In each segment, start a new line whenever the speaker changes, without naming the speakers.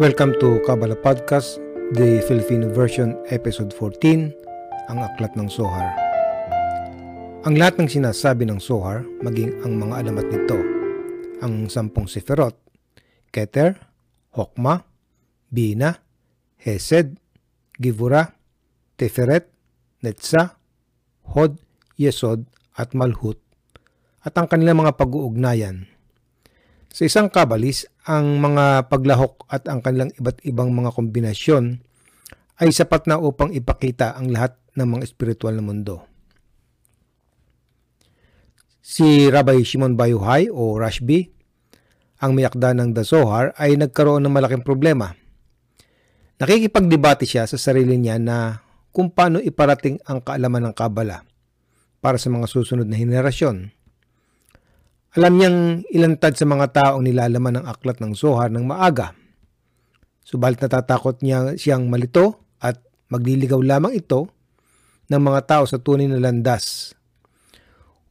Welcome to Kabbalah Podcast, the Filipino version, episode 14, ang aklat ng Sohar. Ang lahat ng sinasabi ng Sohar, maging ang mga alamat nito, ang sampung Seferot, Keter, Hokma, Bina, Hesed, Givura, Teferet, Netza, Hod, Yesod, at Malhut, at ang kanilang mga pag-uugnayan. Sa isang kabalis, ang mga paglahok at ang kanilang iba't ibang mga kombinasyon ay sapat na upang ipakita ang lahat ng mga espiritual na mundo. Si Rabbi Shimon Bayuhay o Rashbi, ang mayakda ng The Zohar, ay nagkaroon ng malaking problema. Nakikipagdebate siya sa sarili niya na kung paano iparating ang kaalaman ng Kabala para sa mga susunod na henerasyon. Alam niyang ilantad sa mga taong nilalaman ng aklat ng Zohar ng maaga. Subalit natatakot niya siyang malito at magliligaw lamang ito ng mga tao sa tunay na landas.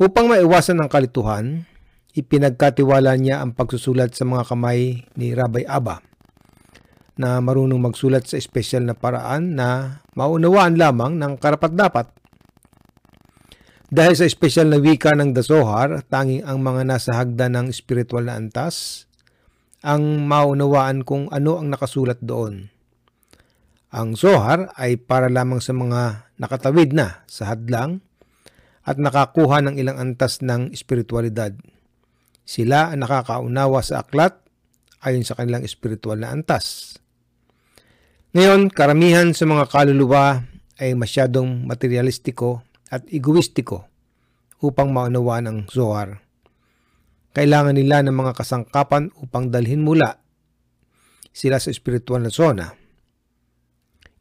Upang maiwasan ang kalituhan, ipinagkatiwala niya ang pagsusulat sa mga kamay ni Rabbi Abba na marunong magsulat sa espesyal na paraan na maunawaan lamang ng karapat-dapat dahil sa espesyal na wika ng Dasohar, tanging ang mga nasa hagda ng spiritual na antas ang maunawaan kung ano ang nakasulat doon. Ang Zohar ay para lamang sa mga nakatawid na sa hadlang at nakakuha ng ilang antas ng espiritualidad. Sila ang nakakaunawa sa aklat ayon sa kanilang espiritual na antas. Ngayon, karamihan sa mga kaluluwa ay masyadong materialistiko at egoistiko upang maunawaan ang Zohar. Kailangan nila ng mga kasangkapan upang dalhin mula sila sa espiritual na zona.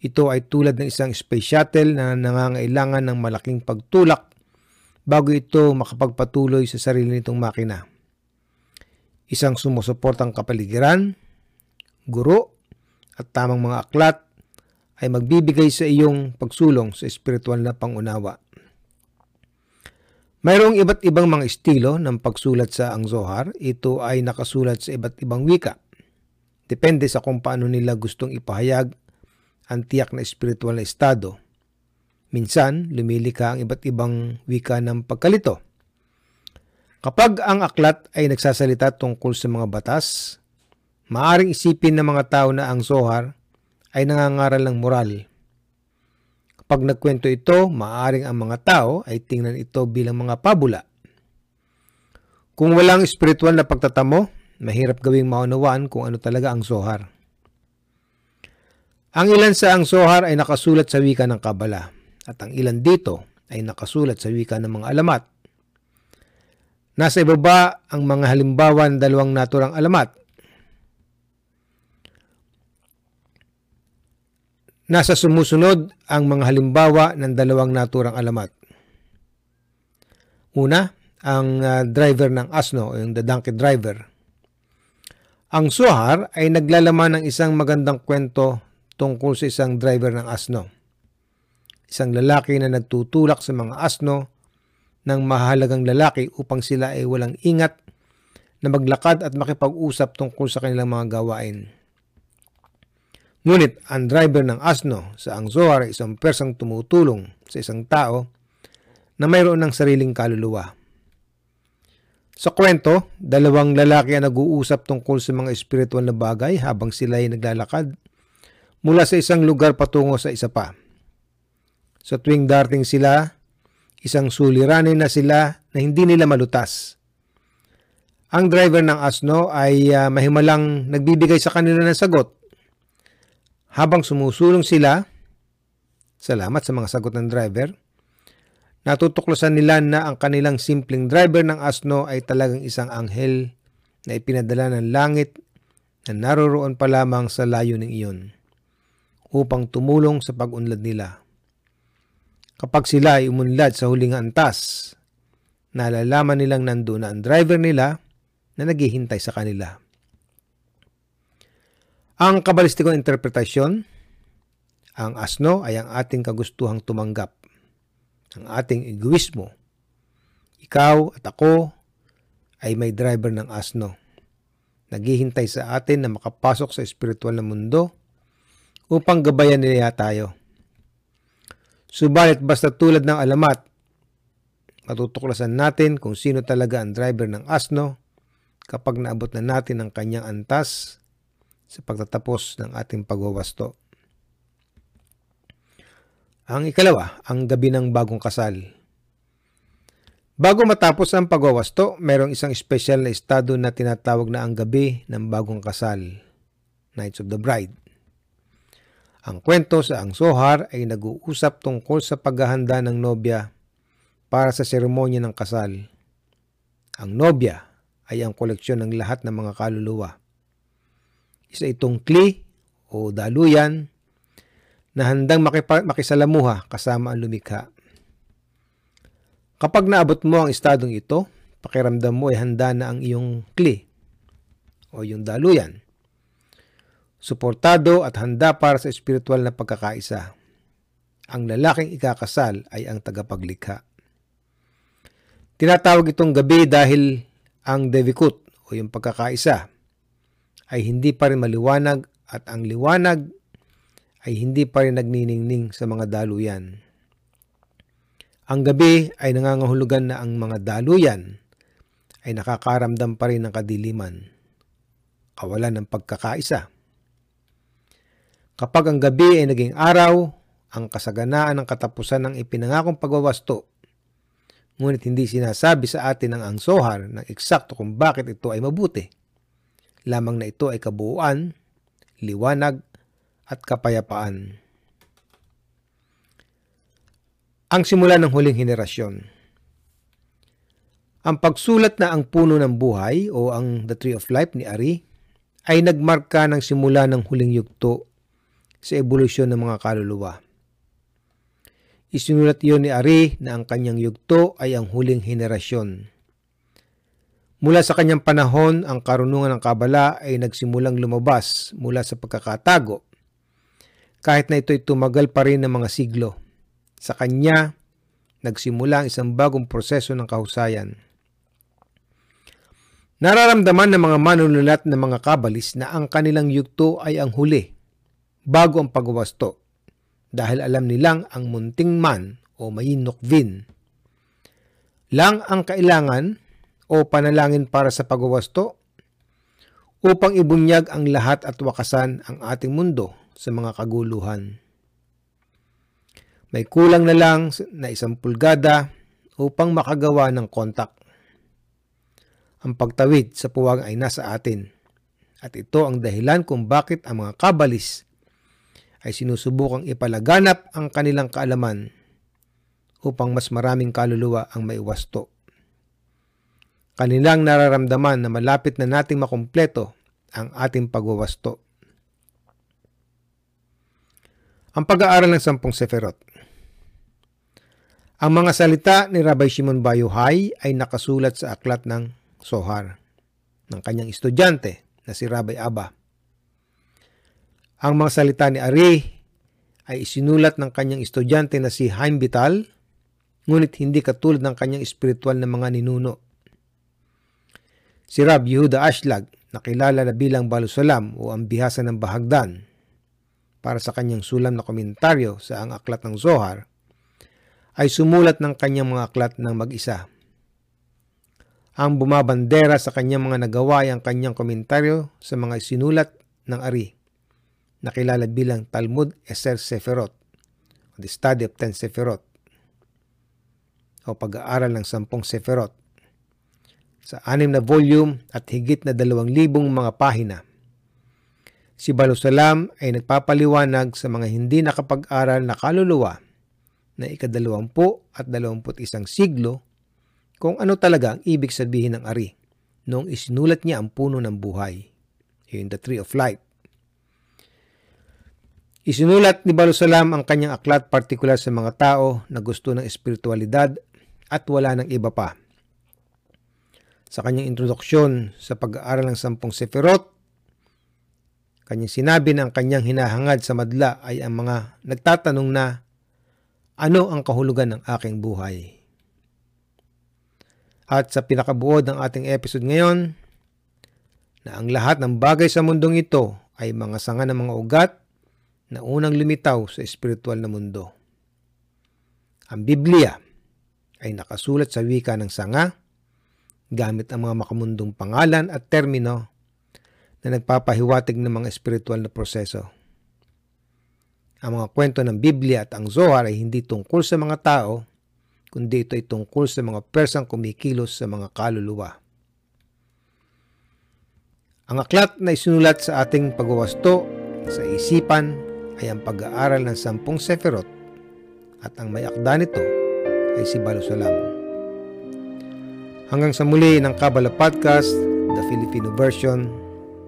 Ito ay tulad ng isang space shuttle na nangangailangan ng malaking pagtulak bago ito makapagpatuloy sa sarili nitong makina. Isang sumusuportang kapaligiran, guro, at tamang mga aklat ay magbibigay sa iyong pagsulong sa espiritual na pangunawa. Mayroong iba't ibang mga estilo ng pagsulat sa ang Zohar. Ito ay nakasulat sa iba't ibang wika. Depende sa kung paano nila gustong ipahayag ang tiyak na espiritual na estado. Minsan, lumilika ang iba't ibang wika ng pagkalito. Kapag ang aklat ay nagsasalita tungkol sa mga batas, maaring isipin ng mga tao na ang Zohar ay nangangaral ng moral Kapag nagkwento ito, maaring ang mga tao ay tingnan ito bilang mga pabula. Kung walang espiritual na pagtatamo, mahirap gawing maunawaan kung ano talaga ang Zohar. Ang ilan sa ang Zohar ay nakasulat sa wika ng Kabala at ang ilan dito ay nakasulat sa wika ng mga alamat. Nasa ibaba ang mga halimbawa ng dalawang naturang alamat Nasa sumusunod ang mga halimbawa ng dalawang naturang alamat. Una, ang uh, driver ng asno, yung the donkey driver. Ang suhar ay naglalaman ng isang magandang kwento tungkol sa isang driver ng asno. Isang lalaki na nagtutulak sa mga asno ng mahalagang lalaki upang sila ay walang ingat na maglakad at makipag-usap tungkol sa kanilang mga gawain. Ngunit ang driver ng asno sa ang Zohar ay isang persang tumutulong sa isang tao na mayroon ng sariling kaluluwa. Sa kwento, dalawang lalaki ang nag-uusap tungkol sa mga espiritual na bagay habang sila ay naglalakad mula sa isang lugar patungo sa isa pa. Sa tuwing darting sila, isang suliranin na sila na hindi nila malutas. Ang driver ng asno ay uh, mahimalang nagbibigay sa kanila ng sagot habang sumusulong sila, salamat sa mga sagot ng driver, natutuklasan nila na ang kanilang simpleng driver ng asno ay talagang isang anghel na ipinadala ng langit na naroroon pa lamang sa layo ng iyon upang tumulong sa pag-unlad nila. Kapag sila ay umunlad sa huling antas, nalalaman nilang nandoon na ang driver nila na naghihintay sa kanila. Ang kabalistikong interpretasyon, ang asno ay ang ating kagustuhang tumanggap, ang ating egoismo. Ikaw at ako ay may driver ng asno. Naghihintay sa atin na makapasok sa espiritual na mundo upang gabayan nila tayo. Subalit basta tulad ng alamat, matutuklasan natin kung sino talaga ang driver ng asno kapag naabot na natin ang kanyang antas sa pagtatapos ng ating pagwawasto. Ang ikalawa, ang gabi ng bagong kasal. Bago matapos ang pagwawasto, mayroong isang espesyal na estado na tinatawag na ang gabi ng bagong kasal, Nights of the Bride. Ang kwento sa ang Sohar ay nag-uusap tungkol sa paghahanda ng nobya para sa seremonya ng kasal. Ang nobya ay ang koleksyon ng lahat ng mga kaluluwa isa itong kli o daluyan na handang makisalamuha kasama ang lumikha. Kapag naabot mo ang estadong ito, pakiramdam mo ay handa na ang iyong kli o yung daluyan. Suportado at handa para sa espiritual na pagkakaisa. Ang lalaking ikakasal ay ang tagapaglikha. Tinatawag itong gabi dahil ang devikut o yung pagkakaisa ay hindi pa rin maliwanag at ang liwanag ay hindi pa rin nagniningning sa mga daluyan. Ang gabi ay nangangahulugan na ang mga daluyan ay nakakaramdam pa rin ng kadiliman, kawalan ng pagkakaisa. Kapag ang gabi ay naging araw, ang kasaganaan ng katapusan ng ipinangakong pagwawasto, ngunit hindi sinasabi sa atin ng angsohar ng eksakto kung bakit ito ay mabuti. Lamang na ito ay kabuuan, liwanag at kapayapaan. Ang simula ng huling henerasyon. Ang pagsulat na ang puno ng buhay o ang The Tree of Life ni Ari ay nagmarka ng simula ng huling yugto sa ebolusyon ng mga kaluluwa. Isinulat iyon ni Ari na ang kanyang yugto ay ang huling henerasyon Mula sa kanyang panahon, ang karunungan ng Kabala ay nagsimulang lumabas mula sa pagkakatago. Kahit na ito'y tumagal pa rin ng mga siglo. Sa kanya, nagsimula ang isang bagong proseso ng kahusayan. Nararamdaman ng mga manunulat ng mga kabalis na ang kanilang yugto ay ang huli, bago ang pagwasto, dahil alam nilang ang munting man o mayinokvin lang ang kailangan o panalangin para sa pagwawasto upang ibunyag ang lahat at wakasan ang ating mundo sa mga kaguluhan. May kulang na lang na isang pulgada upang makagawa ng kontak. Ang pagtawid sa puwag ay nasa atin at ito ang dahilan kung bakit ang mga kabalis ay sinusubukang ipalaganap ang kanilang kaalaman upang mas maraming kaluluwa ang maiwasto kanilang nararamdaman na malapit na nating makumpleto ang ating pagwawasto. Ang pag-aaral ng sampung seferot. Ang mga salita ni Rabbi Shimon Bayuhay ay nakasulat sa aklat ng Sohar ng kanyang estudyante na si Rabbi Abba. Ang mga salita ni Ari ay isinulat ng kanyang estudyante na si Haim Vital, ngunit hindi katulad ng kanyang espiritual na mga ninuno Si Rab Yehuda Ashlag, nakilala na bilang Balusalam o ang bihasa ng Bahagdan, para sa kanyang sulam na komentaryo sa ang aklat ng Zohar, ay sumulat ng kanyang mga aklat ng mag-isa. Ang bumabandera sa kanyang mga nagawa ay ang kanyang komentaryo sa mga sinulat ng Ari, nakilala bilang Talmud Eser Seferot, The Study of Ten Seferot, o pag-aaral ng sampung Seferot sa anim na volume at higit na dalawang libong mga pahina. Si Balusalam ay nagpapaliwanag sa mga hindi nakapag-aral na kaluluwa na ikadalawampu at dalawamput isang siglo kung ano talaga ang ibig sabihin ng ari noong isinulat niya ang puno ng buhay, in the tree of life. Isinulat ni Balusalam ang kanyang aklat partikular sa mga tao na gusto ng espiritualidad at wala ng iba pa sa kanyang introduksyon sa pag-aaral ng sampung sefirot, Kanyang sinabi na ang kanyang hinahangad sa madla ay ang mga nagtatanong na, ano ang kahulugan ng aking buhay? At sa pinakabuod ng ating episode ngayon, na ang lahat ng bagay sa mundong ito ay mga sanga ng mga ugat na unang lumitaw sa espiritual na mundo. Ang Biblia ay nakasulat sa wika ng sanga gamit ang mga makamundong pangalan at termino na nagpapahiwatig ng mga espiritual na proseso. Ang mga kwento ng Biblia at ang Zohar ay hindi tungkol sa mga tao, kundi ito ay tungkol sa mga persang kumikilos sa mga kaluluwa. Ang aklat na isinulat sa ating pagwawasto sa isipan ay ang pag-aaral ng sampung seferot at ang may akda nito ay si Balusalam. Hanggang sa muli ng Kabala Podcast, the Filipino version,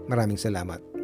maraming salamat.